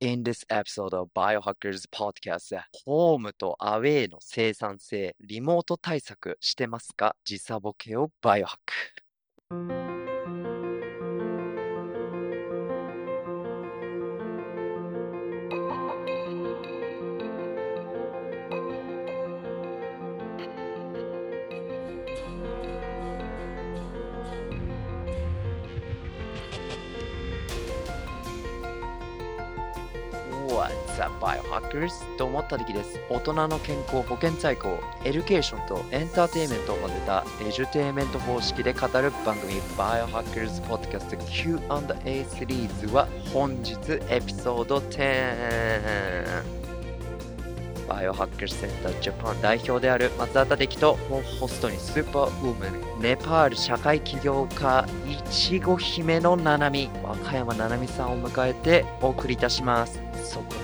In this episode of Biohackers Podcast ホームとアウェイの生産性リモート対策してますか？時差ボケをバイオハックバイオハッカーズと思った時です。大人の健康、保健在庫、エデュケーションとエンターテインメントを混ぜたエジュテイメント方式で語る番組バイオハッカーズポッドキャスト Q&A シリーズは本日エピソード10。バイオハッカーセンタージャパン代表である松田樹とホストにスーパーウーマンネパール社会起業家いちご姫のななみ和歌山ななみさんを迎えてお送りいたしますそこ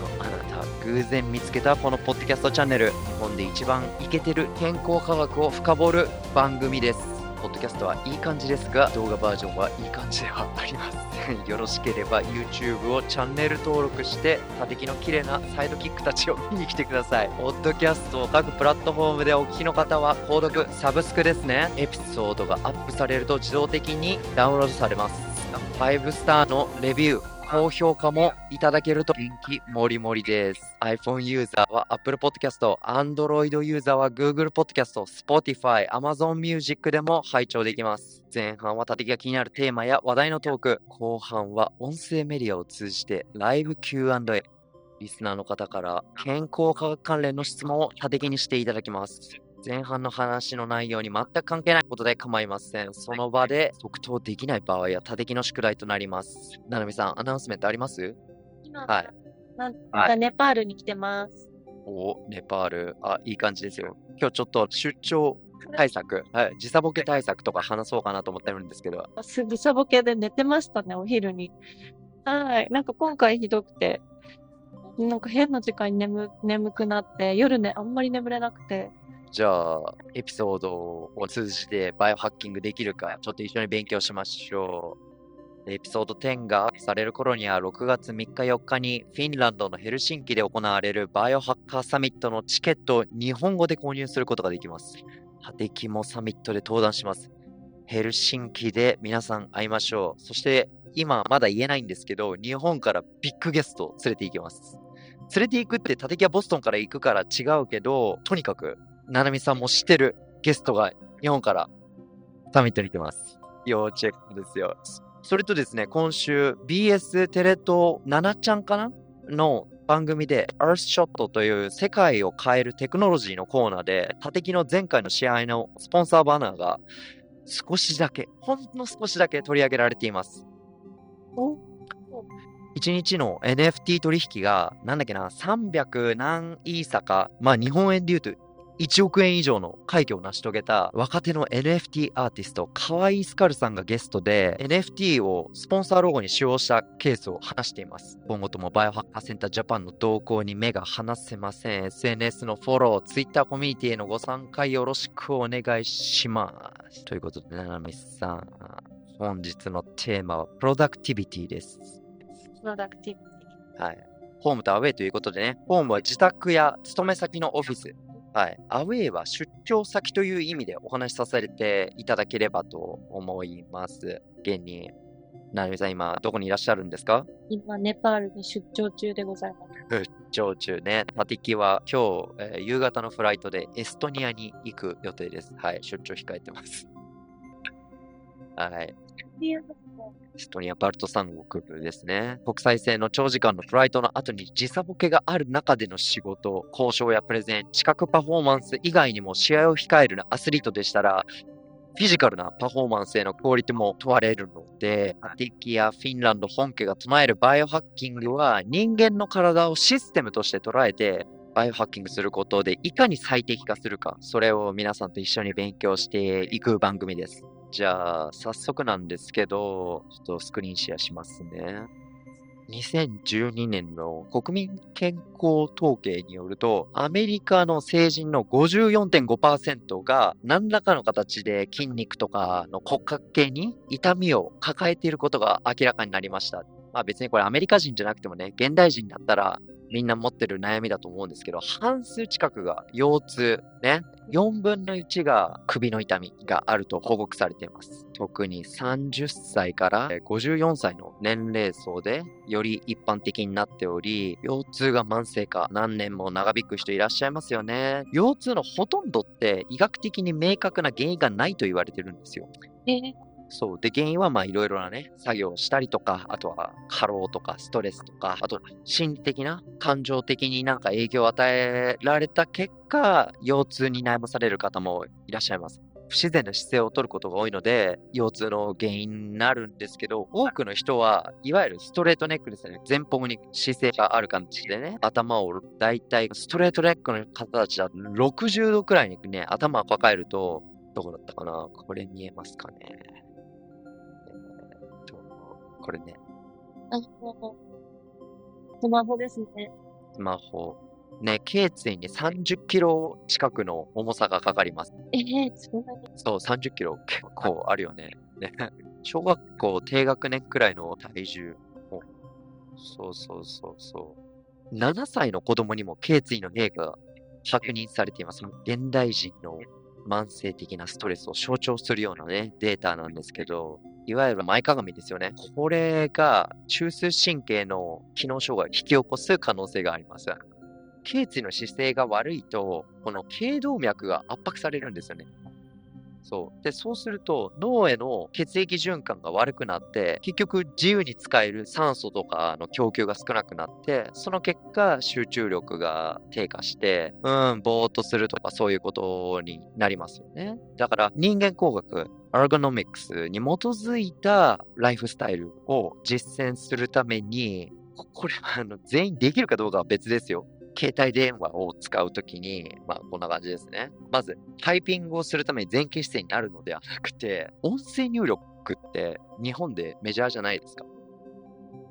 偶然見つけたこのポッドキャストチャンネル。日本で一番イケてる健康科学を深掘る番組です。ポッドキャストはいい感じですが動画バージョンはいい感じではありません よろしければ YouTube をチャンネル登録して縦木の綺麗なサイドキックたちを見に来てください。ポッドキャストを各プラットフォームでお聞きの方は購読サブスクですね。エピソードがアップされると自動的にダウンロードされます。5スターのレビュー。高評価もいただけると元気もりもりです。iPhone ユーザーは Apple Podcast、Android ユーザーは Google Podcast、Spotify、Amazon Music でも拝聴できます。前半は縦が気になるテーマや話題のトーク、後半は音声メディアを通じてライブ Q&A、リスナーの方から健康科学関連の質問を縦木にしていただきます。前半の話の内容に全く関係ないことで構いません。その場で即答できない場合は、他敵の宿題となります。ななみさん、アナウンスメントあります？はい。なんかネパールに来てます。お、ネパール。あ、いい感じですよ。今日ちょっと出張対策、はい、時差ボケ対策とか話そうかなと思ってるんですけど。時差ボケで寝てましたね、お昼に。はい。なんか今回ひどくて、なんか変な時間に眠眠くなって、夜ね、あんまり眠れなくて、じゃあ、エピソードを通じてバイオハッキングできるか、ちょっと一緒に勉強しましょう。エピソード10がアップされる頃には6月3日4日にフィンランドのヘルシンキで行われるバイオハッカーサミットのチケットを日本語で購入することができます。ハテキモサミットで登壇します。ヘルシンキで皆さん会いましょう。そして今まだ言えないんですけど、日本からビッグゲストを連れて行きます。連れて行くってタテキはボストンから行くから違うけど、とにかくななみさんも知ってるゲストが日本からサミットに来てます。要チェックですよ。それとですね、今週 BS テレ東7ちゃんかなの番組で Earthshot という世界を変えるテクノロジーのコーナーで、縦木の前回の試合のスポンサーバナーが少しだけ、ほんの少しだけ取り上げられています。1日の NFT 取引が、なんだっけな、300何イーサか、まあ日本円で言うと1億円以上の快挙を成し遂げた若手の NFT アーティスト、河合スカルさんがゲストで NFT をスポンサーロゴに使用したケースを話しています。今後ともバイオハッカーセンタージャパンの動向に目が離せません。SNS のフォロー、Twitter コミュニティへのご参加よろしくお願いします。ということで、ななみさん、本日のテーマはプロダクティビティです。プロダクティビティ。はい。ホームとアウェイということでね、ホームは自宅や勤め先のオフィス、はい。アウェイは出張先という意味でお話しさせていただければと思います。現に。なるみさん、今、どこにいらっしゃるんですか？今、ネパールに出張中でございます。出張中ね。タティキは今日、えー、夕方のフライトでエストニアに行く予定です。はい。出張控えてます。はい。エストニア、バルト三国ですね。国際線の長時間のフライトの後に時差ボケがある中での仕事、交渉やプレゼン、視覚パフォーマンス以外にも試合を控えるアスリートでしたら、フィジカルなパフォーマンスへのクオリティも問われるので、アティキやフィンランド本家が唱えるバイオハッキングは人間の体をシステムとして捉えて、バイオハッキングすることでいかに最適化するか、それを皆さんと一緒に勉強していく番組です。じゃあ、早速なんですけど、ちょっとスクリーンシェアしますね。2012年の国民健康統計によると、アメリカの成人の54.5%が何らかの形で筋肉とかの骨格系に痛みを抱えていることが明らかになりました。まあ別にこれアメリカ人じゃなくてもね、現代人だったらみんな持ってる悩みだと思うんですけど、半数近くが腰痛、ね。4分の1が首の痛みがあると報告されています。特に30歳から54歳の年齢層でより一般的になっており、腰痛が慢性化、何年も長引く人いらっしゃいますよね。腰痛のほとんどって医学的に明確な原因がないと言われてるんですよ。えーそう。で、原因はまあいろいろなね、作業をしたりとか、あとは過労とかストレスとか、あと心理的な、感情的になんか影響を与えられた結果、腰痛に悩まされる方もいらっしゃいます。不自然な姿勢を取ることが多いので、腰痛の原因になるんですけど、多くの人はいわゆるストレートネックですね。前方に姿勢がある感じでね、頭をだいたいストレートネックの方たちだと60度くらいにね、頭を抱えると、どこだったかな？これ見えますかね、これね、あのスマホですね。スマホ。ね、頸椎に30キロ近くの重さがかかります。えー、そんなに？そう、30キロ結構あるよね。ね 小学校低学年くらいの体重。おそうそうそうそう。7歳の子供にも頸椎の変化が確認されています。現代人の慢性的なストレスを象徴するようなね、データなんですけど、いわゆる前かがみですよね。これが中枢神経の機能障害を引き起こす可能性があります。頸椎の姿勢が悪いと、この頸動脈が圧迫されるんですよね。そう。で、そうすると、脳への血液循環が悪くなって、結局自由に使える酸素とかの供給が少なくなって、その結果、集中力が低下して、うん、ぼーっとするとか、そういうことになりますよね。だから、人間工学、アルゴノミクスに基づいたライフスタイルを実践するために、これはあの全員できるかどうかは別ですよ。携帯電話を使うときに、まあ、こんな感じですね。まず、タイピングをするために前傾姿勢になるのではなくて、音声入力って日本でメジャーじゃないですか？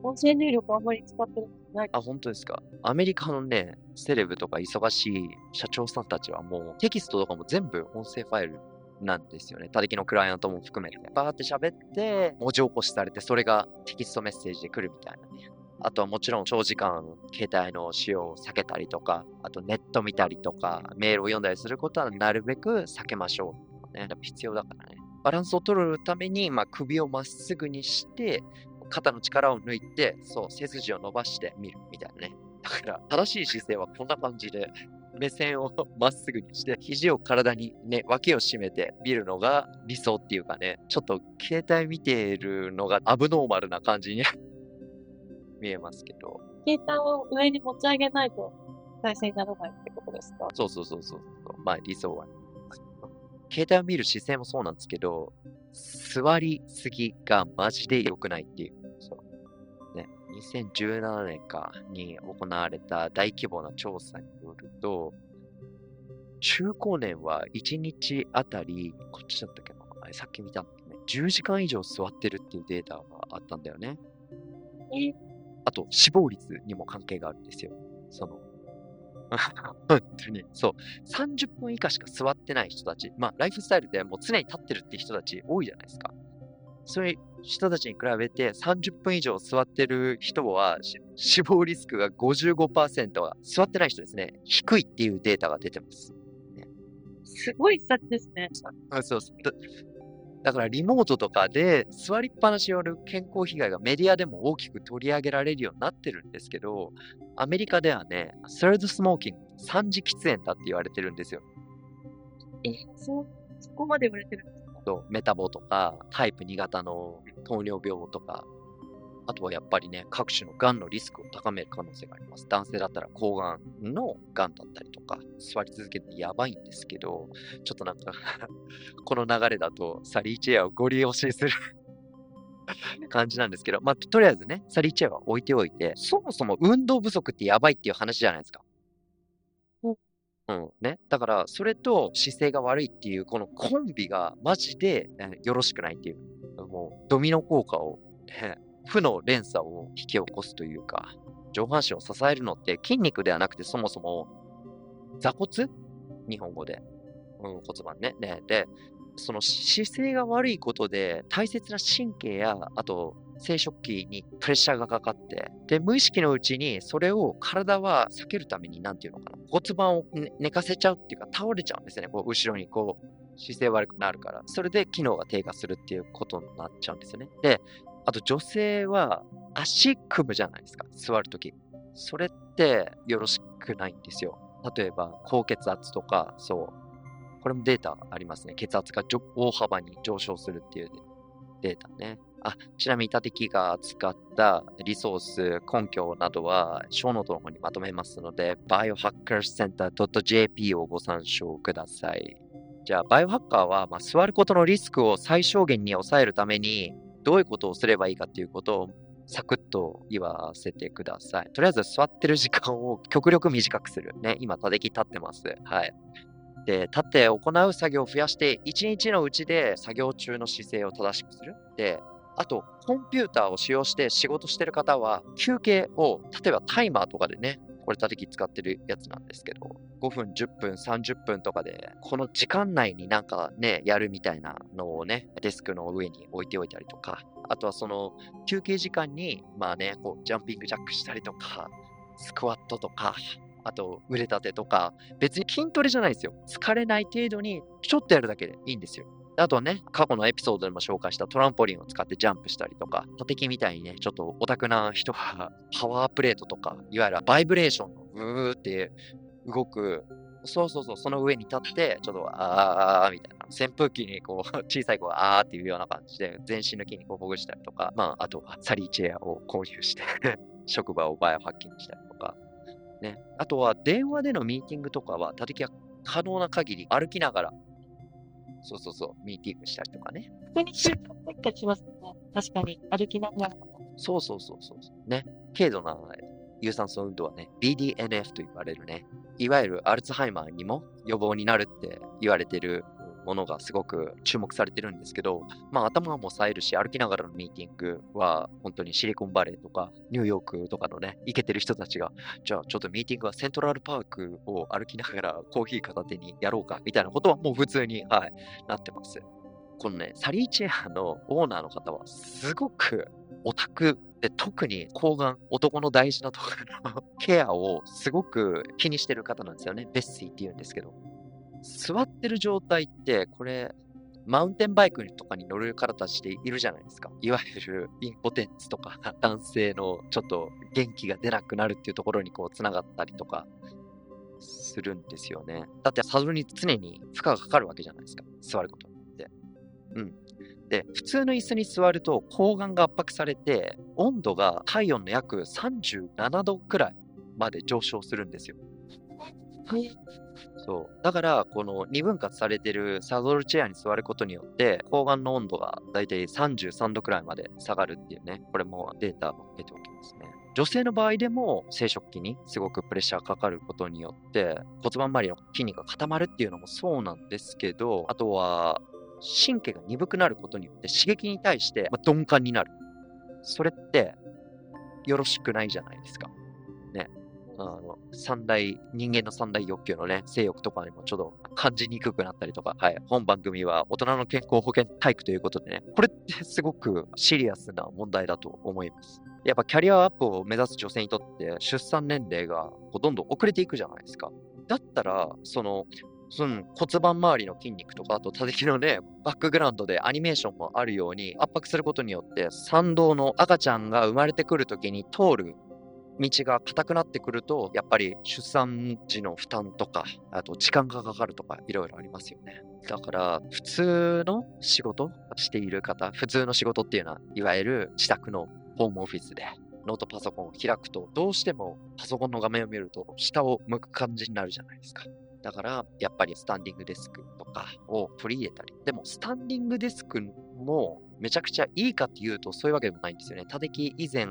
音声入力あんまり使ってない。あ、本当ですか？アメリカのね、セレブとか忙しい社長さんたちはもうテキストとかも全部音声ファイルなんですよね。他力のクライアントも含めて。バーって喋って、文字起こしされて、それがテキストメッセージで来るみたいなね。あとはもちろん長時間携帯の使用を避けたりとか、あとネット見たりとか、メールを読んだりすることはなるべく避けましょう。ね、やっぱ必要だからね。バランスを取るために、まあ、首をまっすぐにして、肩の力を抜いて、そう、背筋を伸ばしてみるみたいなね。だから、正しい姿勢はこんな感じで、目線をまっすぐにして、肘を体にね、脇を締めて見るのが理想っていうかね、ちょっと携帯見ているのがアブノーマルな感じに見えますけど、携帯を上に持ち上げないと体勢にならないってことですか？そうそうそうそうそう、まあ理想はね。携帯を見る姿勢もそうなんですけど、座りすぎがマジで良くないっていう。そうね、2017年かに行われた大規模な調査によると、中高年は1日あたり、こっちだったっけな、さっき見たんだね、10時間以上座ってるっていうデータがあったんだよね。えあと、死亡率にも関係があるんですよ。その、本当に、そう。30分以下しか座ってない人たち、まあ、ライフスタイルでもう常に立ってるって人たち多いじゃないですか。そういう人たちに比べて30分以上座ってる人はし死亡リスクが55%は座ってない人ですね、低いっていうデータが出てます。すごい差ですね。あそうそうだだからリモートとかで座りっぱなしによる健康被害がメディアでも大きく取り上げられるようになってるんですけど、アメリカではね、サードスモーキング、三次喫煙だって言われてるんですよ。え、そう、そこまで言われてるんですか？とメタボとか、タイプ2型の糖尿病とか、あとはやっぱりね、各種の癌のリスクを高める可能性があります。男性だったら抗がんの癌だったりとか、座り続けてやばいんですけど、ちょっとなんか この流れだとサリーチェアをご利用しする 感じなんですけど、まあ、とりあえずね、サリーチェアは置いておいて、そもそも運動不足ってやばいっていう話じゃないですか。うんうん、ね。だから、それと姿勢が悪いっていう、このコンビがマジで、えーよろしくないっていう、もうドミノ効果を、ね負の連鎖を引き起こすというか、上半身を支えるのって筋肉ではなくて、そもそも座骨？日本語で。うん、骨盤ね。ねで、その姿勢が悪いことで、大切な神経や、あと生殖器にプレッシャーがかかって、で、無意識のうちにそれを体は避けるために、なんていうのかな、骨盤をね寝かせちゃうっていうか、倒れちゃうんですね。こう、後ろにこう、姿勢悪くなるから。それで機能が低下するっていうことになっちゃうんですよね。で、あと女性は足組むじゃないですか、座るとき。それってよろしくないんですよ。例えば、高血圧とか、そう。これもデータありますね。血圧が大幅に上昇するっていうデータね。あ、ちなみに、立木が使ったリソース、根拠などは、ショーノートの方にまとめますので、biohackerscenter.jp をご参照ください。じゃあ、バイオハッカーは、まあ、座ることのリスクを最小限に抑えるために、どういうことをすればいいかっていうことをサクッと言わせてください。とりあえず座ってる時間を極力短くする。ね、今、立木立ってます。はい。で、立って行う作業を増やして、1日のうちで作業中の姿勢を正しくする。で、あと、コンピューターを使用して仕事してる方は、休憩を、例えばタイマーとかでね、これ、立木使ってるやつなんですけど、5分、10分、30分とかで、この時間内になんかね、やるみたいなのをね、デスクの上に置いておいたりとか、あとはその休憩時間に、まあね、こう、ジャンピングジャックしたりとか、スクワットとか、あと腕立てとか、別に筋トレじゃないですよ。疲れない程度にちょっとやるだけでいいんですよ。あとね、過去のエピソードでも紹介したトランポリンを使ってジャンプしたりとか、立木みたいにね、ちょっとオタクな人はパワープレートとか、いわゆるバイブレーションのブーって動く、そうそうそう、その上に立って、ちょっとあーみたいな、扇風機にこう 小さい子があーっていうような感じで、全身の筋肉をほぐしたりとか、まあ、あとはサリーチェアを購入して 職場をバイオハッキングしたりとか、ね。あとは電話でのミーティングとかは、立木は可能な限り歩きながら、そうそうそう、ミーティングしたりとかね。普通に習慣化しますね。確かに。歩きながら。そうそうそうそう。ね。軽度な有酸素運動はね、BDNF と言われるね、いわゆるアルツハイマーにも予防になるって言われてるものがすごく注目されてるんですけど、まあ頭も冴えるし、歩きながらのミーティングは本当にシリコンバレーとかニューヨークとかのね、行けてる人たちが、じゃあちょっとミーティングはセントラルパークを歩きながらコーヒー片手にやろうかみたいなことはもう普通に、はい、なってます。このね、サリーチェアのオーナーの方はすごくオタクで特に抗がん、男の大事なところの ケアをすごく気にしてる方なんですよね。ベッシーって言うんですけど。座ってる状態って、これ、マウンテンバイクとかに乗る方たちっているじゃないですか。いわゆるインポテンツとか、男性のちょっと元気が出なくなるっていうところにこうつながったりとかするんですよね。だってサドルに常に負荷がかかるわけじゃないですか。座ることによって。うん。で、普通の椅子に座ると睾丸が圧迫されて、温度が体温の約37度くらいまで上昇するんですよ。そう。だから、この2分割されてるサドルチェアに座ることによって、睾丸の温度がだいたい33度くらいまで下がるっていうね、これもデータを得ておきますね。女性の場合でも生殖器にすごくプレッシャーかかることによって骨盤周りの筋肉が固まるっていうのもそうなんですけど、あとは神経が鈍くなることによって刺激に対して鈍感になる。それってよろしくないじゃないですか。あの、三大、人間の三大欲求のね、性欲とかにもちょっと感じにくくなったりとか、はい。本番組は大人の健康保険体育ということでね、これってすごくシリアスな問題だと思います。やっぱキャリアアップを目指す女性にとって出産年齢がこうどんどん遅れていくじゃないですか。だったら、その、その骨盤周りの筋肉とか、あと他敵のね、バックグラウンドでアニメーションもあるように圧迫することによって、産道の赤ちゃんが生まれてくるときに通る道が硬くなってくると、やっぱり出産時の負担とか、あと時間がかかるとか、いろいろありますよね。だから、普通の仕事している方、普通の仕事っていうのは、いわゆる自宅のホームオフィスで、ノートパソコンを開くと、どうしてもパソコンの画面を見ると、下を向く感じになるじゃないですか。だから、やっぱりスタンディングデスクとかを取り入れたり。でも、スタンディングデスクもめちゃくちゃいいかっていうと、そういうわけでもないんですよね。た的以前、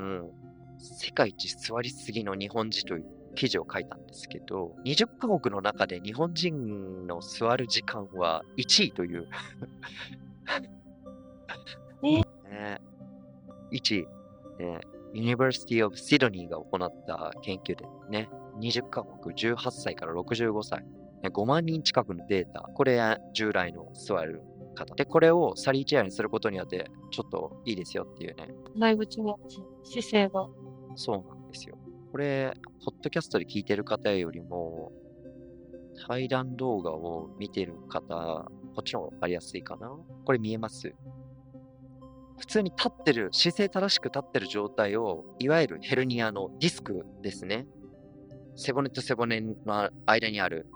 世界一座りすぎの日本人という記事を書いたんですけど、20カ国の中で日本人の座る時間は1位という。ね1位、ね、University of Sydney が行った研究でね、20カ国18歳から65歳、ね5万人近くのデータ、これ従来の座る方。で、これをサリーチェアにすることによって、ちょっといいですよっていうね。だいぶ違う姿勢が。そうなんですよ。これ、ポッドキャストで聞いてる方よりも、対談動画を見てる方、こっちの方がわかりやすいかな。これ見えます？普通に立ってる、姿勢正しく立ってる状態を、いわゆるヘルニアのディスクですね。背骨と背骨の間にある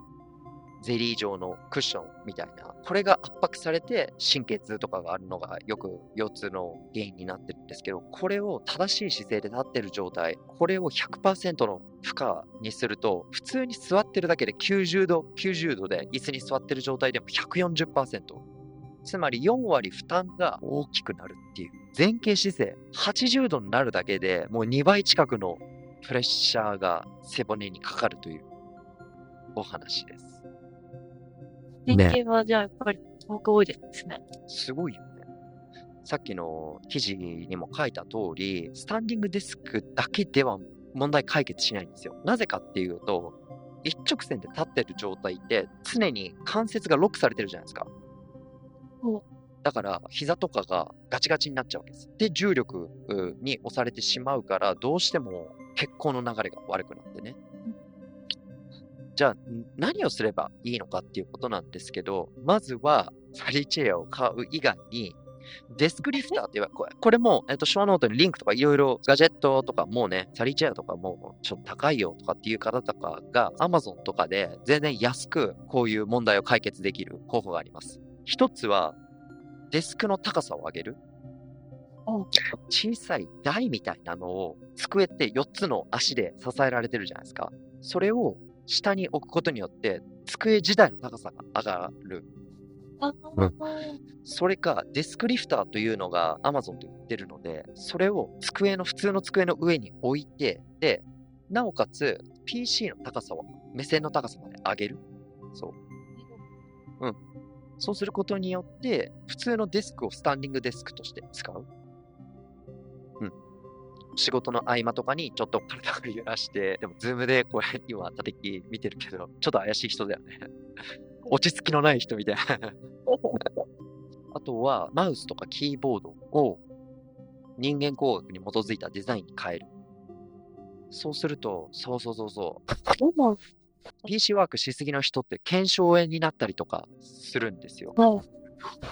ゼリー状のクッションみたいな、これが圧迫されて神経痛とかがあるのがよく腰痛の原因になってるんですけど、これを正しい姿勢で立ってる状態、これを100%の負荷にすると、普通に座ってるだけで90度、90度で椅子に座ってる状態でも140%。つまり4割負担が大きくなるっていう。前傾姿勢、80度になるだけでもう2倍近くのプレッシャーが背骨にかかるというお話です。人間はじゃあやっぱり多く多いですね。すごいよね。さっきの記事にも書いた通り、スタンディングデスクだけでは問題解決しないんですよ。なぜかっていうと、一直線で立ってる状態って常に関節がロックされてるじゃないですか。だから膝とかがガチガチになっちゃうわけです。で、重力に押されてしまうから、どうしても血行の流れが悪くなってね。じゃあ何をすればいいのかっていうことなんですけど、まずはサリーチェアを買う以外に、デスクリフターっていうこれこれも、えっと、ショアノートにリンクとかいろいろガジェットとかもうね、サリーチェアとかもうちょっと高いよとかっていう方とかが Amazon とかで全然安くこういう問題を解決できる方法があります。一つはデスクの高さを上げる。小さい台みたいなのを机って4つの足で支えられてるじゃないですか。それを下に置くことによって机自体の高さが上がる。うん、それかデスクリフターというのが Amazon で売ってるので、それを机の普通の机の上に置いて、で、なおかつ PC の高さを目線の高さまで上げる。そう。うん。そうすることによって、普通のデスクをスタンディングデスクとして使う。うん。仕事の合間とかにちょっと体を揺らして、でも、ズームでこれ今、叩き見てるけど、ちょっと怪しい人だよね。落ち着きのない人みたいな。あとは、マウスとかキーボードを人間工学に基づいたデザインに変える。そうすると、そうそうそうそう。PC ワークしすぎの人って腱鞘炎になったりとかするんですよ。え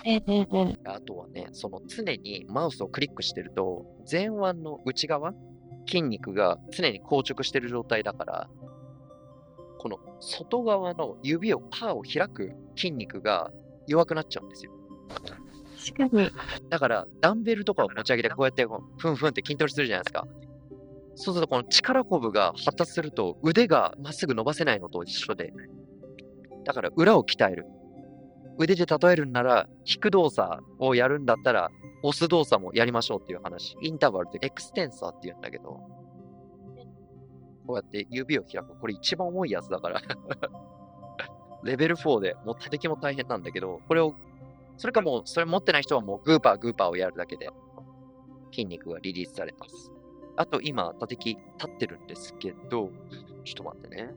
えええ、あとはね、その常にマウスをクリックしてると、前腕の内側、筋肉が常に硬直してる状態だから、この外側の指を、パーを開く筋肉が弱くなっちゃうんですよ。確かに。だから、ダンベルとかを持ち上げて、こうやってふんふんって筋トレするじゃないですか。そうすると、この力こぶが発達すると、腕がまっすぐ伸ばせないのと一緒で、だから裏を鍛える。腕で例えるんなら、引く動作をやるんだったら、押す動作もやりましょうっていう話。インターバルってエクステンサーって言うんだけど、こうやって指を開く。これ一番重いやつだから。レベル4でもう叩きも大変なんだけど、これを、それかもう、それ持ってない人はもうグーパーグーパーをやるだけで、筋肉がリリースされます。あと今、叩き立ってるんですけど、ちょっと待ってね。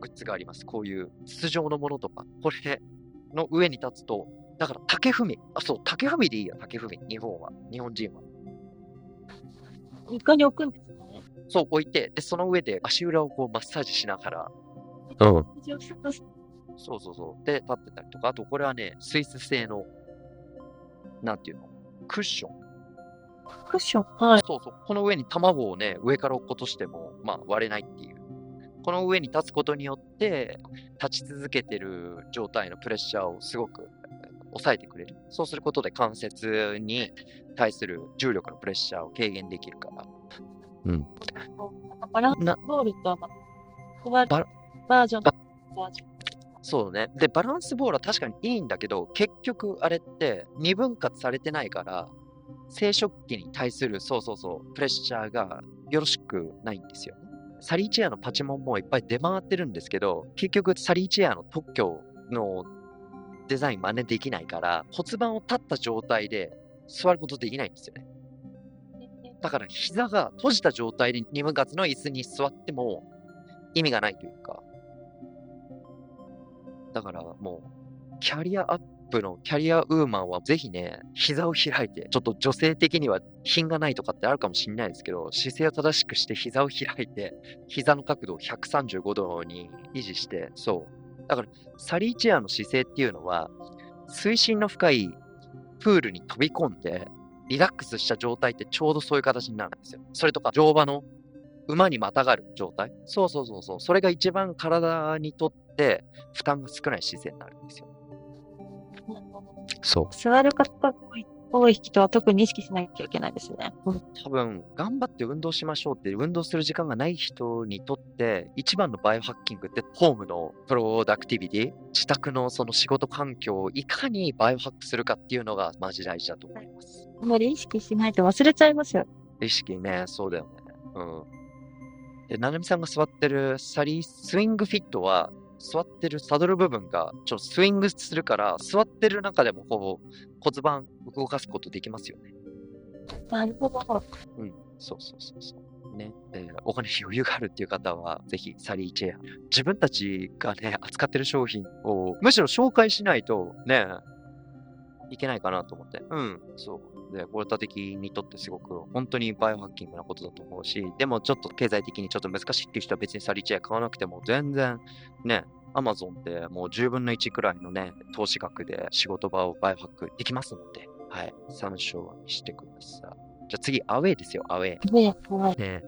グッズがあります。こういう筒状のものとか、これの上に立つと、だから竹踏み。あ、そう、竹踏みでいいや、竹踏み。日本は。日本人は。床に置くんですね。そう、置いて、で、その上で足裏をこうマッサージしながら、うん。そうそうそう。で、立ってたりとか、あとこれはね、スイス製の、なんていうの、クッション。クッション？はい。そうそう。この上に卵をね、上から落っことしても、まあ割れないっていう。この上に立つことによって、立ち続けてる状態のプレッシャーをすごく抑えてくれる。そうすることで関節に対する重力のプレッシャーを軽減できるから。うん。バランスなボールとはまた、バババージョン。バージョン。そうね。で、バランスボールは確かにいいんだけど、結局あれって二分割されてないから、生殖器に対する、そうそうそう、プレッシャーがよろしくないんですよ。サリーチェアのパチモンもいっぱい出回ってるんですけど、結局サリーチェアの特許のデザイン真似できないから、骨盤を立った状態で座ることできないんですよね。だから膝が閉じた状態で二分割の椅子に座っても意味がないというか、だからもう、キャリアアップのキャリアウーマンはぜひね、膝を開いて、ちょっと女性的には品がないとかってあるかもしれないですけど、姿勢を正しくして膝を開いて、膝の角度を135度に維持して、そう。だから、サリーチェアの姿勢っていうのは、水深の深いプールに飛び込んで、リラックスした状態ってちょうどそういう形になるんですよ。それとか、乗馬の馬にまたがる状態。そうそうそうそう。それが一番体にとって負担が少ない姿勢になるんですよ。そう。座る方が多い人は特に意識しなきゃいけないですね。多分、頑張って運動しましょうって、運動する時間がない人にとって、一番のバイオハッキングって、ホームのプロダクティビティ、自宅のその仕事環境をいかにバイオハックするかっていうのがマジ大事だと思います。あまり意識しないと忘れちゃいますよ。意識ね、そうだよね。うん。で、ななみさんが座ってるサリースイングフィットは、座ってるサドル部分がちょっとスイングするから、座ってる中でもこう骨盤動かすことできますよね。なるほど。うん、そうそうそうそう。ね、えー、お金に余裕があるっていう方は、ぜひサリーチェア。自分たちがね、扱ってる商品を、むしろ紹介しないとね、いけないかなと思って。うん、そう。で、ボルタ的にとってすごく本当にバイオハッキングなことだと思うし、でもちょっと経済的にちょっと難しいっていう人は別にサリチェア買わなくても全然ね、アマゾンってもう10分の1くらいのね、投資額で仕事場をバイオハックできますので、はい、参照してください。じゃあ次、アウェイですよ、アウェイ。ねね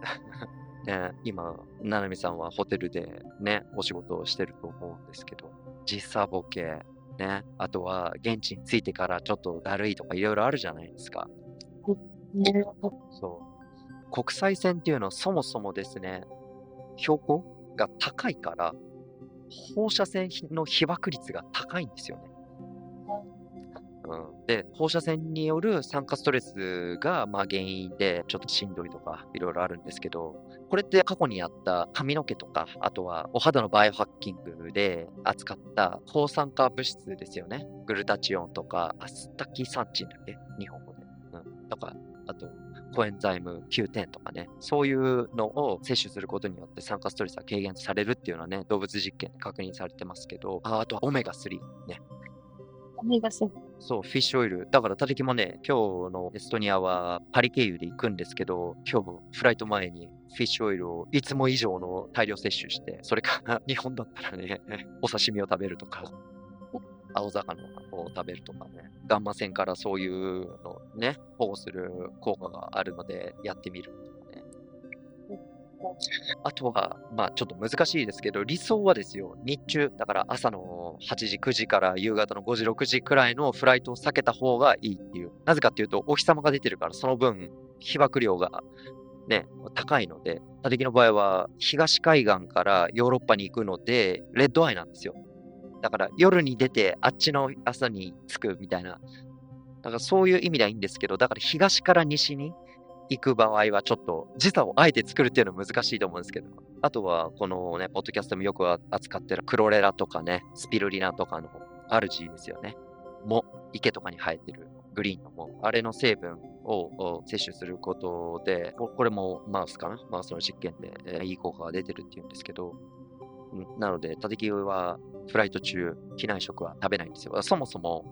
ね、今、ななみさんはホテルでね、お仕事をしてると思うんですけど、時差ボケ、ね。あとは、現地に着いてからちょっとだるいとかいろいろあるじゃないですか。そう。国際線っていうのはそもそもですね、標高が高いから、放射線の被爆率が高いんですよね。うん、で、放射線による酸化ストレスがまあ原因でちょっとしんどいとかいろいろあるんですけど、これって過去にあった髪の毛とか、あとはお肌のバイオハッキングで扱った抗酸化物質ですよね。グルタチオンとか、アスタキサンチンだっけ？日本語で。うん。とか、あと、コエンザイム Q10 とかね、そういうのを摂取することによって酸化ストレスが軽減されるっていうのはね、動物実験で確認されてますけど、ああとはオメガ3ね。オメガ3。そう、フィッシュオイル。だから、たたきもね、今日のエストニアはパリ経由で行くんですけど、今日フライト前にフィッシュオイルをいつも以上の大量摂取して、それから 日本だったらね、お刺身を食べるとか、青魚を食べるとかね、ガンマ線からそういうのね、保護する効果があるので、やってみるあとは、まあちょっと難しいですけど、理想はですよ、日中、だから朝の8時、9時から夕方の5時、6時くらいのフライトを避けた方がいいっていう。なぜかっていうと、お日様が出てるから、その分、被爆量がね、高いので、他的の場合は東海岸からヨーロッパに行くので、レッドアイなんですよ。だから夜に出て、あっちの朝に着くみたいな。だからそういう意味ではいいんですけど、だから東から西に行く場合はちょっと時差をあえて作るっていうのは難しいと思うんですけど、あとはこのね、ポッドキャストもよく扱ってるクロレラとかね、スピルリナとかのアルジーですよね。も、池とかに生えてるグリーンのも、あれの成分を摂取することで、これもマウスかなマウスの実験で、いい効果が出てるっていうんですけど、なので、タテキはフライト中、機内食は食べないんですよ。そもそも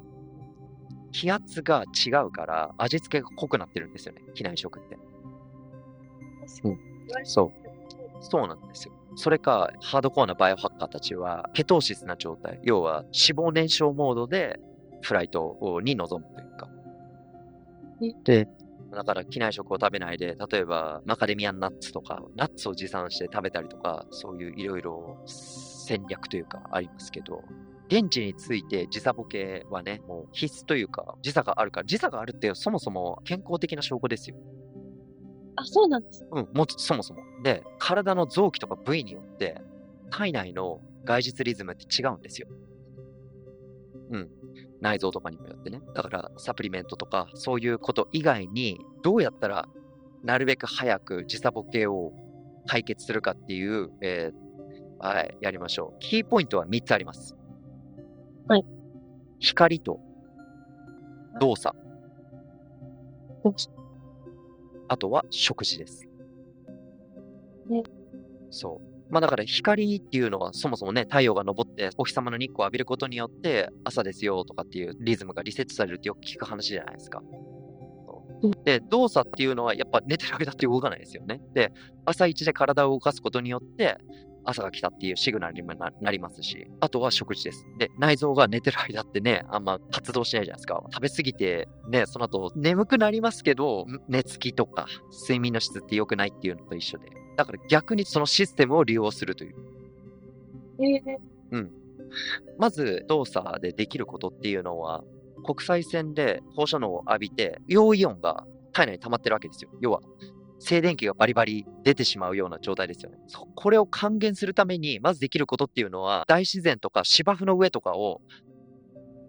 気圧が違うから味付けが濃くなってるんですよね、機内食って。うん、そう。そうなんですよ。それか、ハードコアなバイオハッカーたちは、ケトーシスな状態、要は脂肪燃焼モードでフライトに臨むというか。で、だから機内食を食べないで、例えばマカデミアンナッツとか、ナッツを持参して食べたりとか、そういういろいろ戦略というかありますけど、現地について時差ボケはね、もう必須というか、時差があるから、時差があるってそもそも健康的な証拠ですよ。あ、そうなんですうん、もうそもそも。で、体の臓器とか部位によって、体内の外実リズムって違うんですよ。うん。内臓とかにもよってね。だから、サプリメントとか、そういうこと以外に、どうやったら、なるべく早く時差ボケを解決するかっていう、えー、はい、やりましょう。キーポイントは3つあります。はい。光と動作。あとは食事です。ね。そう。まあだから光っていうのはそもそもね、太陽が昇ってお日様の日光を浴びることによって朝ですよとかっていうリズムがリセットされるってよく聞く話じゃないですか。で、動作っていうのはやっぱ寝てる間って動かないですよね。で、朝一で体を動かすことによって朝が来たっていうシグナルにもなりますし、あとは食事です。で、内臓が寝てる間ってね、あんま活動しないじゃないですか。食べ過ぎて、ね、その後眠くなりますけど、寝つきとか睡眠の質って良くないっていうのと一緒で。だから逆にそのシステムを利用するという。えー、うん。まず動作でできることっていうのは、国際線で放射能を浴びて、陽イオンが体内に溜まってるわけですよ。要は、静電気がバリバリ出てしまうような状態ですよね。これを還元するために、まずできることっていうのは、大自然とか芝生の上とかを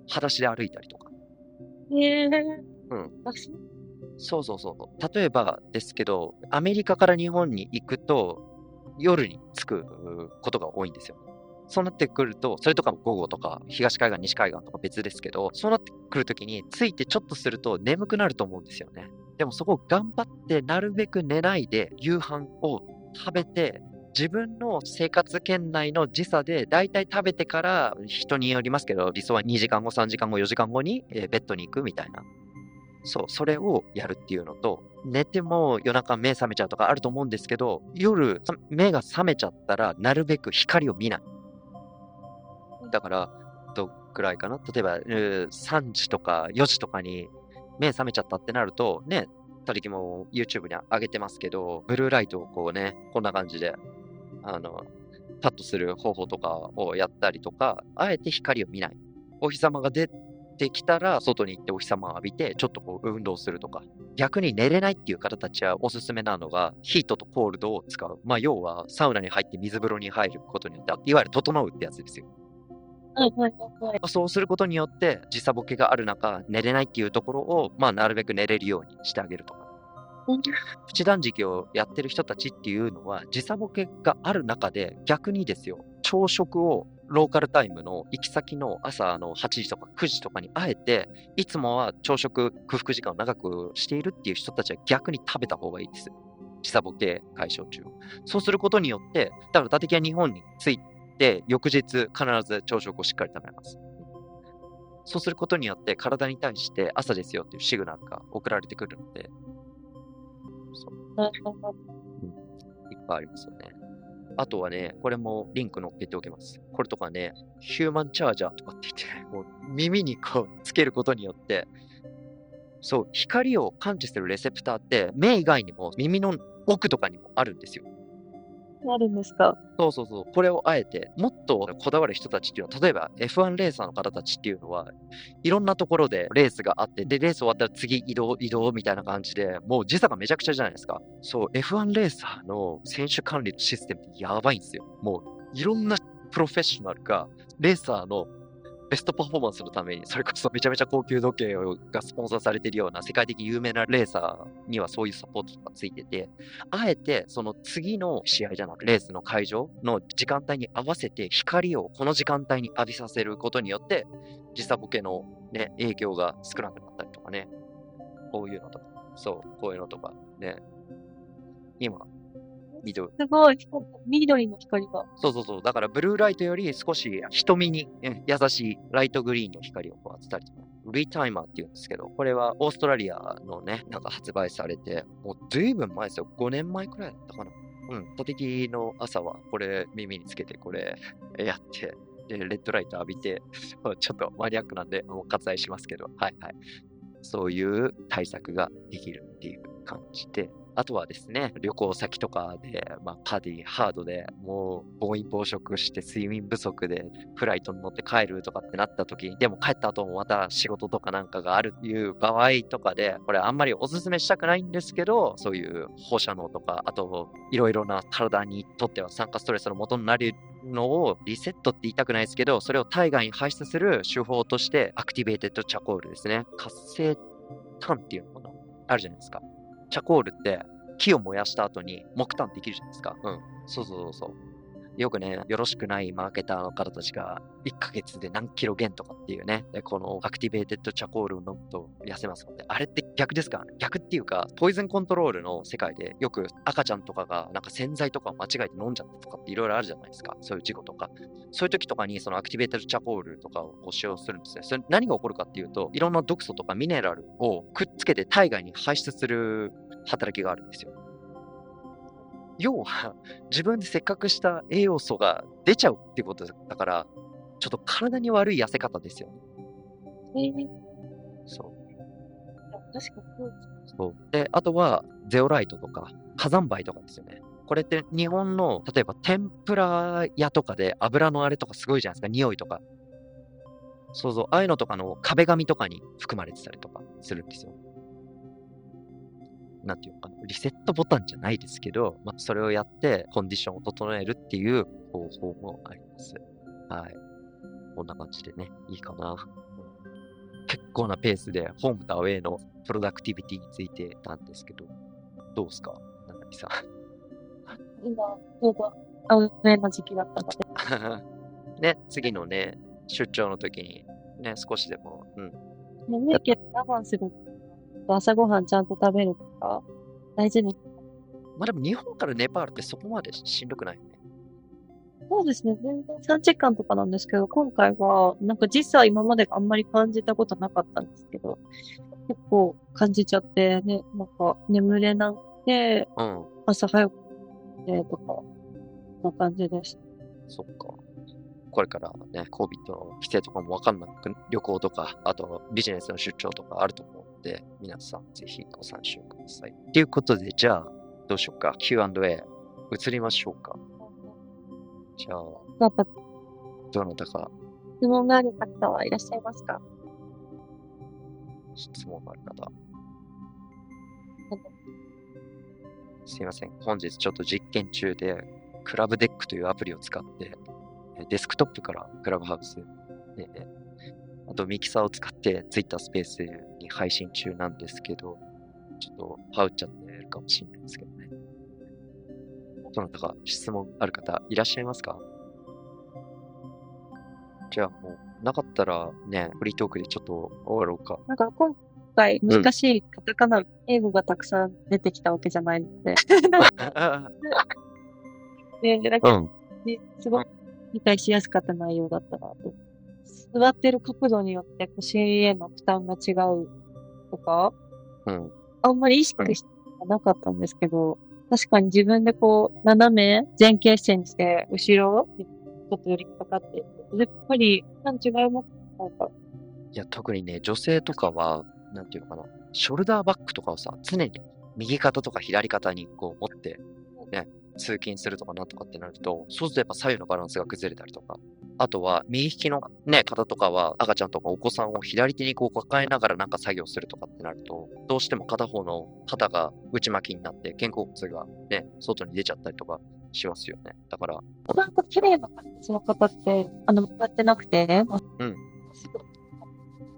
裸足で歩いたりとか。へえー。うん。そうそうそう。例えばですけど、アメリカから日本に行くと、夜に着くことが多いんですよ。そうなってくると、それとか午後とか、東海岸、西海岸とか別ですけど、そうなってくるときに、着いてちょっとすると眠くなると思うんですよね。でもそこを頑張ってなるべく寝ないで夕飯を食べて、自分の生活圏内の時差で大体食べてから人によりますけど、理想は2時間後、3時間後、4時間後にベッドに行くみたいな。そう、それをやるっていうのと、寝ても夜中目覚めちゃうとかあると思うんですけど、夜目が覚めちゃったらなるべく光を見ない。だから、どっくらいかな？例えば、3時とか4時とかに目覚めちゃったってなると、ね、たりきも YouTube に上げてますけど、ブルーライトをこうね、こんな感じで、あの、カットする方法とかをやったりとか、あえて光を見ない。お日様が出てきたら、外に行ってお日様を浴びて、ちょっとこう運動するとか。逆に寝れないっていう方たちはおすすめなのが、ヒートとコールドを使う。まあ、要は、サウナに入って水風呂に入ることによって、いわゆる整うってやつですよ。はいはいはい。そうすることによって、時差ボケがある中、寝れないっていうところを、まあ、なるべく寝れるようにしてあげるとか。プチ断食をやってる人たちっていうのは、時差ボケがある中で、逆にですよ、朝食をローカルタイムの行き先の朝の8時とか9時とかにあえて、いつもは朝食空腹時間を長くしているっていう人たちは逆に食べた方がいいです。時差ボケ解消中。そうすることによって、だから、立木は日本に着いて、翌日必ず朝食をしっかり食べます。そうすることによって体に対して朝ですよっていうシグナルが送られてくるので、いっぱいありますよね。あとはね、これもリンク載っけておきます。これとかね、ヒューマンチャージャーとかって言って、もう耳にこうつけることによって、そう、光を感知するレセプターって目以外にも耳の奥とかにもあるんですよ。あるんですか？そうそうそう。これをあえて、もっとこだわる人たちっていうのは、例えば F1 レーサーの方たちっていうのは、いろんなところでレースがあって、で、レース終わったら次移動、移動みたいな感じで、もう時差がめちゃくちゃじゃないですか。そう、F1 レーサーの選手管理のシステムってやばいんですよ。もう、いろんなプロフェッショナルが、レーサーのベストパフォーマンスのために、それこそめちゃめちゃ高級時計がスポンサーされているような世界的有名なレーサーにはそういうサポートとかついてて、あえてその次の試合じゃなくレースの会場の時間帯に合わせて光をこの時間帯に浴びさせることによって、時差ボケの、ね、影響が少なくなったりとかね、こういうのとか、そう、こういうのとか。ね、今、緑。すごい、緑の光が。そうそうそう。だから、ブルーライトより少し瞳に優しいライトグリーンの光をこう当てたりとか。リタイマーって言うんですけど、これはオーストラリアのね、なんか発売されて、もうずいぶん前ですよ。5年前くらいだったかな。うん。トテの朝はこれ耳につけてこれやって、で、レッドライト浴びて、ちょっとマニアックなんで、もう割愛しますけど、はいはい。そういう対策ができるっていう感じで、あとはですね、旅行先とかで、まあ、パディ、ハードで、もう暴飲暴食して睡眠不足でフライトに乗って帰るとかってなった時に、でも帰った後もまた仕事とかなんかがあるっていう場合とかで、これあんまりおすすめしたくないんですけど、そういう放射能とか、あといろいろな体にとっては酸化ストレスの元になるのをリセットって言いたくないですけど、それを体外に排出する手法として、 activated charcoal ですね。活性炭っていうのかな？あるじゃないですか。チャコールって木を燃やした後に木炭できるじゃないですか。うん。そうそうそうそう。よくね、よろしくないマーケターの方たちが、1ヶ月で何キロ減とかっていうね、この activated charcoal を飲むと痩せますので、あれって逆ですか？逆っていうか、 poison control の世界でよく赤ちゃんとかがなんか洗剤とかを間違えて飲んじゃったとかっていろいろあるじゃないですか。そういう事故とか。そういう時とかにその activated charcoal とかを使用するんですね。それ何が起こるかっていうと、いろんな毒素とかミネラルをくっつけて体外に排出する働きがあるんですよ。要は、自分でせっかくした栄養素が出ちゃうってことだから、ちょっと体に悪い痩せ方ですよね。えー、そう。確かにそうで、あとは、ゼオライトとか、火山灰とかですよね。これって日本の、例えば天ぷら屋とかで油のあれとかすごいじゃないですか、匂いとか。そうそう、ああいうのとかの壁紙とかに含まれてたりとかするんですよ。なんていうのかな、リセットボタンじゃないですけど、まあ、それをやってコンディションを整えるっていう方法もあります。はい。こんな感じでね、いいかな。結構なペースでホームとアウェイのプロダクティビティについてたんですけど、どうですか中木さん。今、ちょうどアウェイな時期だったので。ね、次のね、出張の時に、ね、少しでも、うん。眠いけど我慢する。朝ごはんちゃんと食べるとか、大事に。まあでも日本からネパールってそこまでしんどくないよね。そうですね。全然3時間とかなんですけど、今回は、なんか時差今まであんまり感じたことなかったんですけど、結構感じちゃって、ね、なんか眠れなくて、うん。朝早くてとか、こんな感じです。そっか。これからね、COVID の規制とかもわかんなく、旅行とか、あとビジネスの出張とかあると思うので、皆さんぜひご参照ください。ということで、じゃあ、どうしようか。Q&A、移りましょうか。じゃあ、どなたか質問がある方はいらっしゃいますか？質問がある方。すいません。本日ちょっと実験中で、クラブデックというアプリを使って、えデスクトップからクラブハウス、ね、あとミキサーを使って Twitter スペースに配信中なんですけど、ちょっとハウっちゃってるかもしれないですけどね。どなたか質問ある方いらっしゃいますか？じゃあもう、なかったらね、フリートークでちょっと終わろうか。なんか今回難しいカタカナ、英語がたくさん出てきたわけじゃないので、で、なんかうん。すごく理解しやすかった内容だったなと。座ってる角度によって腰への負担が違うとか、うん。あんまり意識してなかったんですけど、確かに自分でこう、斜め前傾姿勢にして、後ろ、ちょっと寄りかかって、やっぱり、なん違いますなんか、いや、特にね、女性とかは、なんていうのかな、ショルダーバッグとかをさ、常に右肩とか左肩にこう持って、ね、通勤するとかなんとかってなると、そうするとやっぱ左右のバランスが崩れたりとか、あとは右利きのね、方とかは赤ちゃんとかお子さんを左手にこう抱えながらなんか作業するとかってなると、どうしても片方の肩が内巻きになって肩甲骨がね、外に出ちゃったりとかしますよね。だから、なんか綺麗な形の方って、あの、向かってなくて、まあうん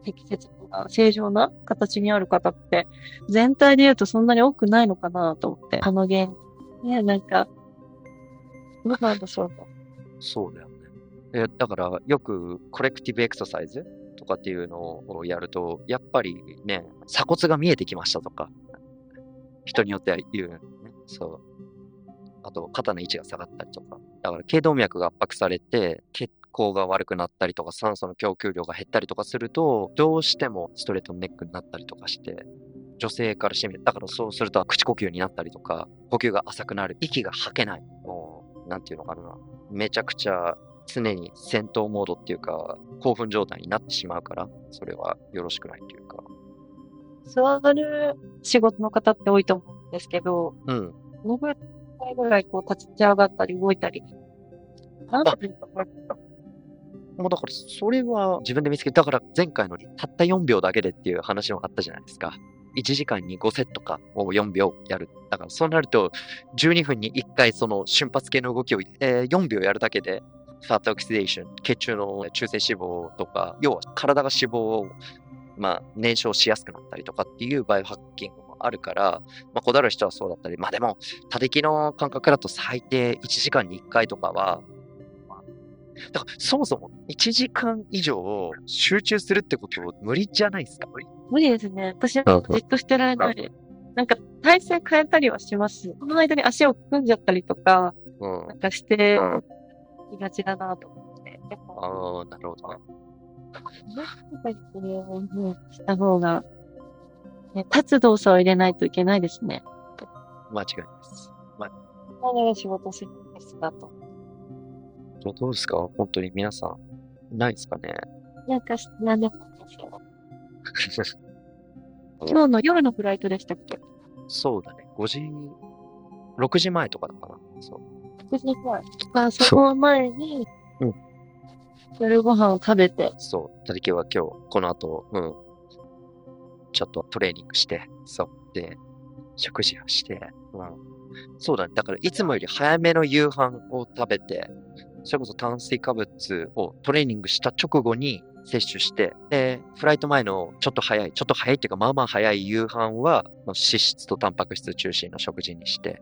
適切な、正常な形にある方って、全体で言うとそんなに多くないのかなと思って、この原因。ね、なんか、なんでしょうね。そうだよね。えだから、よくコレクティブエクササイズとかっていうのをやると、やっぱりね、鎖骨が見えてきましたとか、人によっては言うよね。そう。あと、肩の位置が下がったりとか。だから、頸動脈が圧迫されて、血行が悪くなったりとか、酸素の供給量が減ったりとかすると、どうしてもストレートネックになったりとかして、女性からしてみるだからそうすると口呼吸になったりとか、呼吸が浅くなる、息が吐けない。もう、なんていうのかな。めちゃくちゃ常に戦闘モードっていうか、興奮状態になってしまうから、それはよろしくないというか。座る仕事の方って多いと思うんですけど、うん。どのぐらいぐらいこう立ち上がったり動いたり。なんていうか、もうだから、それは自分で見つけて、だから前回のたった4秒だけでっていう話もあったじゃないですか。1時間に5セットかを4秒やる。だからそうなると、12分に1回その瞬発系の動きを、えー4秒やるだけで、ファットオキシデーション、血中の中性脂肪とか、要は体が脂肪を、まあ、燃焼しやすくなったりとかっていうバイオハッキングもあるから、まあ、こだわる人はそうだったり、まあでも、他力の感覚だと最低1時間に1回とかは、だからそもそも1時間以上集中するってこと無理じゃないですか？無理ですね。私はうんじっとしてられない。なんか体勢変えたりはします。この間に足を組んじゃったりとか、うん。なんかしてうんいがちだなと思って。やっぱ、ああ、なるほどね。なんかこれをねした方が、ね、立つ動作を入れないといけないですね。間違いです。だから仕事するんですかと。どどうですか？本当に皆さん、ないですかね？なんかし、なんでもいいですよ。今日の夜のフライトでしたっけ？そうだね。5時、6時前とかだかな。そう。?6 時前。まあ、その前に、うん夜ご飯を食べて、そう。たりきは今日、この後、うん。ちょっとトレーニングして、そう。で、食事をして、うん。そうだね。だから、いつもより早めの夕飯を食べて、それこそ炭水化物をトレーニングした直後に摂取して、で、フライト前のちょっと早い、ちょっと早いっていうか、まあまあ早い夕飯は、まあ脂質とタンパク質中心の食事にして、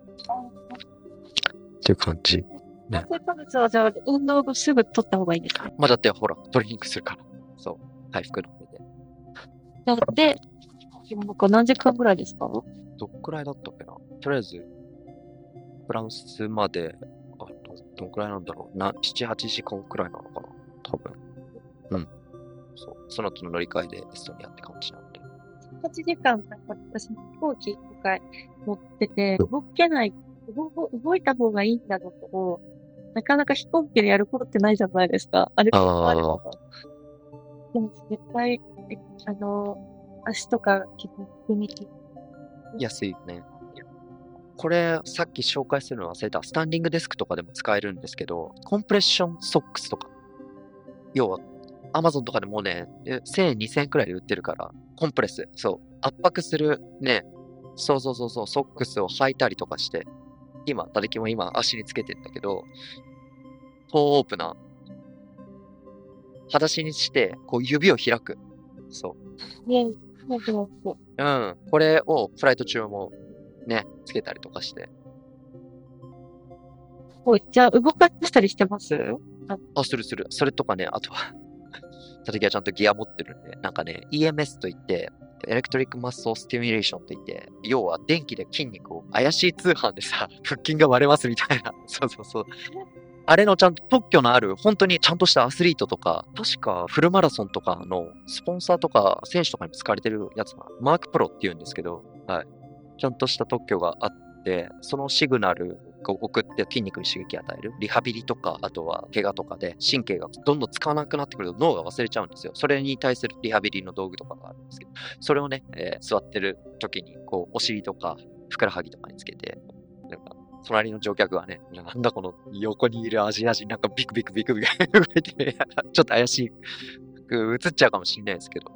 っていう感じ。炭水化物はじゃあ、運動後すぐ取った方がいいんですね。まあだってほら、トレーニングするから。そう。回復の上で。なので、今これ何時間ぐらいですか？どっくらいだったっけな？とりあえず、フランスまで、あどどんくらいなんだろうな、7、8時間くらいなのかな？多分。うん。そう。その後の乗り換えでエストニアって感じなんで。8時間、なんか私、飛行機とか乗ってて、うん動けない、動動いた方がいいんだろうけど、なかなか飛行機でやることってないじゃないですか。あれあーあるのでも絶対、えあの、足とか結構踏み切安いよね。これ、さっき紹介するの忘れた。スタンディングデスクとかでも使えるんですけど、コンプレッションソックスとか。要は、アマゾンとかでもうね、え1000円、2000円くらいで売ってるから、コンプレス。そう。圧迫するね、そうそうそうそう、ソックスを履いたりとかして、今、たりきも今足につけてんだけど、トーオープナー。裸足にして、こう指を開く。そう。ね、ううん。これをフライト中もね、つけたりとかして。こうじゃあ動かしたりしてます？あ、するする。それとかね、あとは、たたきはちゃんとギア持ってるんで、なんかね、EMS といって、エレクトリックマッソースティミュレーションといって、要は電気で筋肉を、怪しい通販でさ、腹筋が割れますみたいな。そうそうそう。あれのちゃんと特許のある、本当にちゃんとしたアスリートとか、確かフルマラソンとかのスポンサーとか選手とかにも使われてるやつが、マークプロって言うんですけど、はい。ちゃんとした特許があって、そのシグナルを送って筋肉に刺激を与える。リハビリとか、あとは怪我とかで神経がどんどん使わなくなってくると脳が忘れちゃうんですよ。それに対するリハビリの道具とかがあるんですけど、それをね、えー座ってる時に、こう、お尻とか、ふくらはぎとかにつけて、なんか、隣の乗客がね、なんだこの横にいるアジア人、なんかビクビクビクビク動いて、ちょっと怪しい。映っちゃうかもしれないですけど。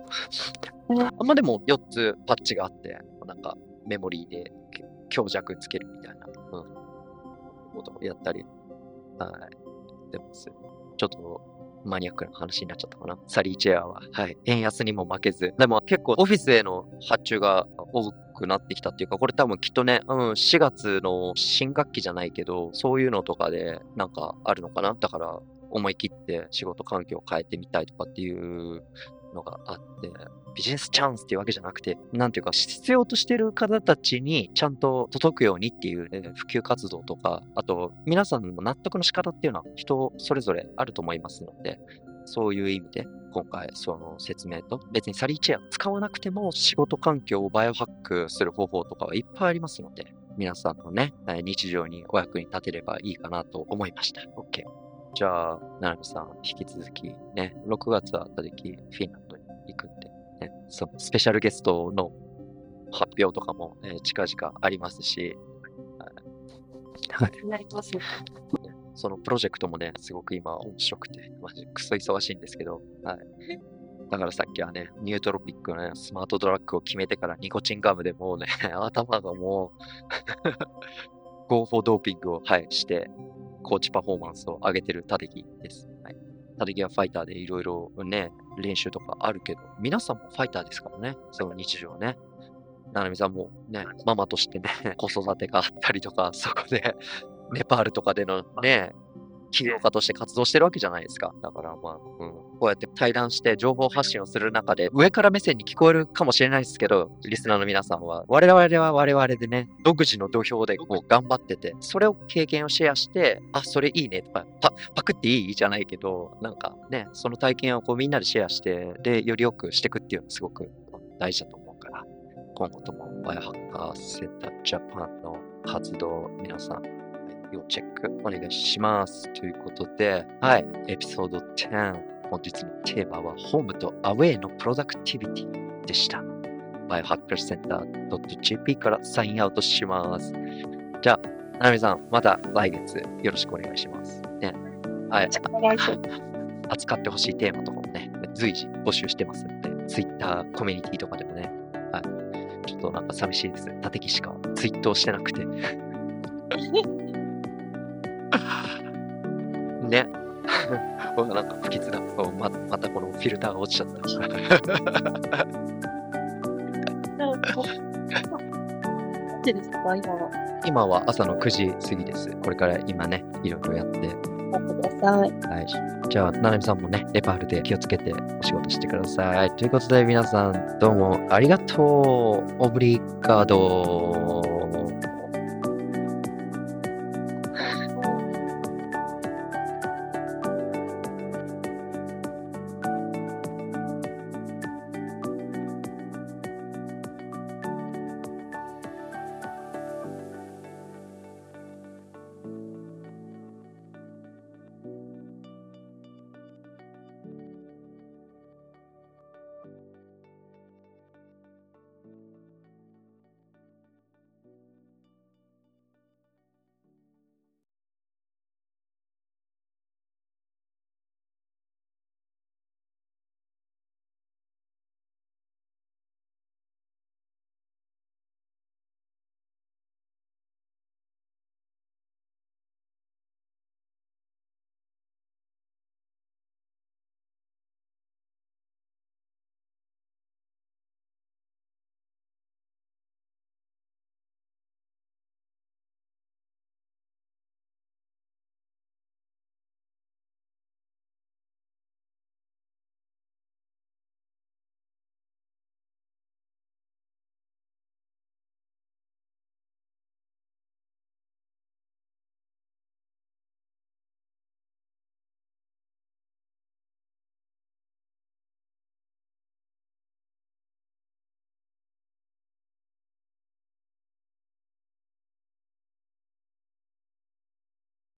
あんまでも4つパッチがあって、なんかメモリーで強弱つけるみたいな、うん、ことをやったり、はい。でもす、ちょっとマニアックな話になっちゃったかな。サリーチェアは。はい。円安にも負けず。でも結構オフィスへの発注が多くなってきたっていうか、これ多分きっとね、うん、4月の新学期じゃないけど、そういうのとかでなんかあるのかな。だから思い切って仕事環境を変えてみたいとかっていうのがあって、ビジネスチャンスっていうわけじゃなくて、なんていうか、必要としてる方たちにちゃんと届くようにっていう、ね、普及活動とか、あと、皆さんの納得の仕方っていうのは人それぞれあると思いますので、そういう意味で、今回その説明と、別にサリーチェア使わなくても仕事環境をバイオハックする方法とかはいっぱいありますので、皆さんのね、日常にお役に立てればいいかなと思いました。OK。じゃあ、ななみさん、引き続きね、6月はたできフィンラン行くんで、ね、そのスペシャルゲストの発表とかも、えー近々ありますし、はい、なります。そのプロジェクトもね、すごく今面白くて、マジクソ忙しいんですけど、はい。だからさっきはね、ニュートロピックのね、スマートドラッグを決めてからニコチンガムでもうね、頭がもう、Go for ドーピングを、はい、して、コーチパフォーマンスを上げてるタデギです。はい。タデギはファイターでいろいろね、練習とかあるけど、皆さんもファイターですからね、その日常ね。ななみさんもね、ママとしてね、子育てがあったりとか、そこで、ネパールとかでのね、起業家として活動してるわけじゃないですか。だからまあ、うん、こうやって対談して情報発信をする中で、上から目線に聞こえるかもしれないですけど、リスナーの皆さんは、我々は我々でね、独自の土俵でこう頑張ってて、それを経験をシェアして、あ、それいいねとか、パパクっていい？じゃないけど、なんかね、その体験をこうみんなでシェアして、で、より良くしていくっていうのがすごく大事だと思うから、今後ともバイオハッカーセンタージャパンの活動、皆さん、要チェックお願いします。ということで、はい、エピソード10、本日のテーマは、ホームとアウェイのプロダクティビティでした。バイオハッカーセンター .jp からサインアウトします。じゃあ、ななみさん、また来月よろしくお願いします。ね。はい、お願いします。扱ってほしいテーマとかもね、随時募集してますので、Twitter コミュニティとかでもね、はい。ちょっとなんか寂しいですね。立木しかツイートをしてなくて。ね。僕なんか不吉だ。ままたこのフィルターが落ちちゃった。何時ですか今は。今は朝の9時過ぎです。これから今ね、いろいろやって。待ってください。はい。じゃあ、ななみさんもね、レパールで気をつけてお仕事してください。ということで、皆さん、どうもありがとう。オブリガード。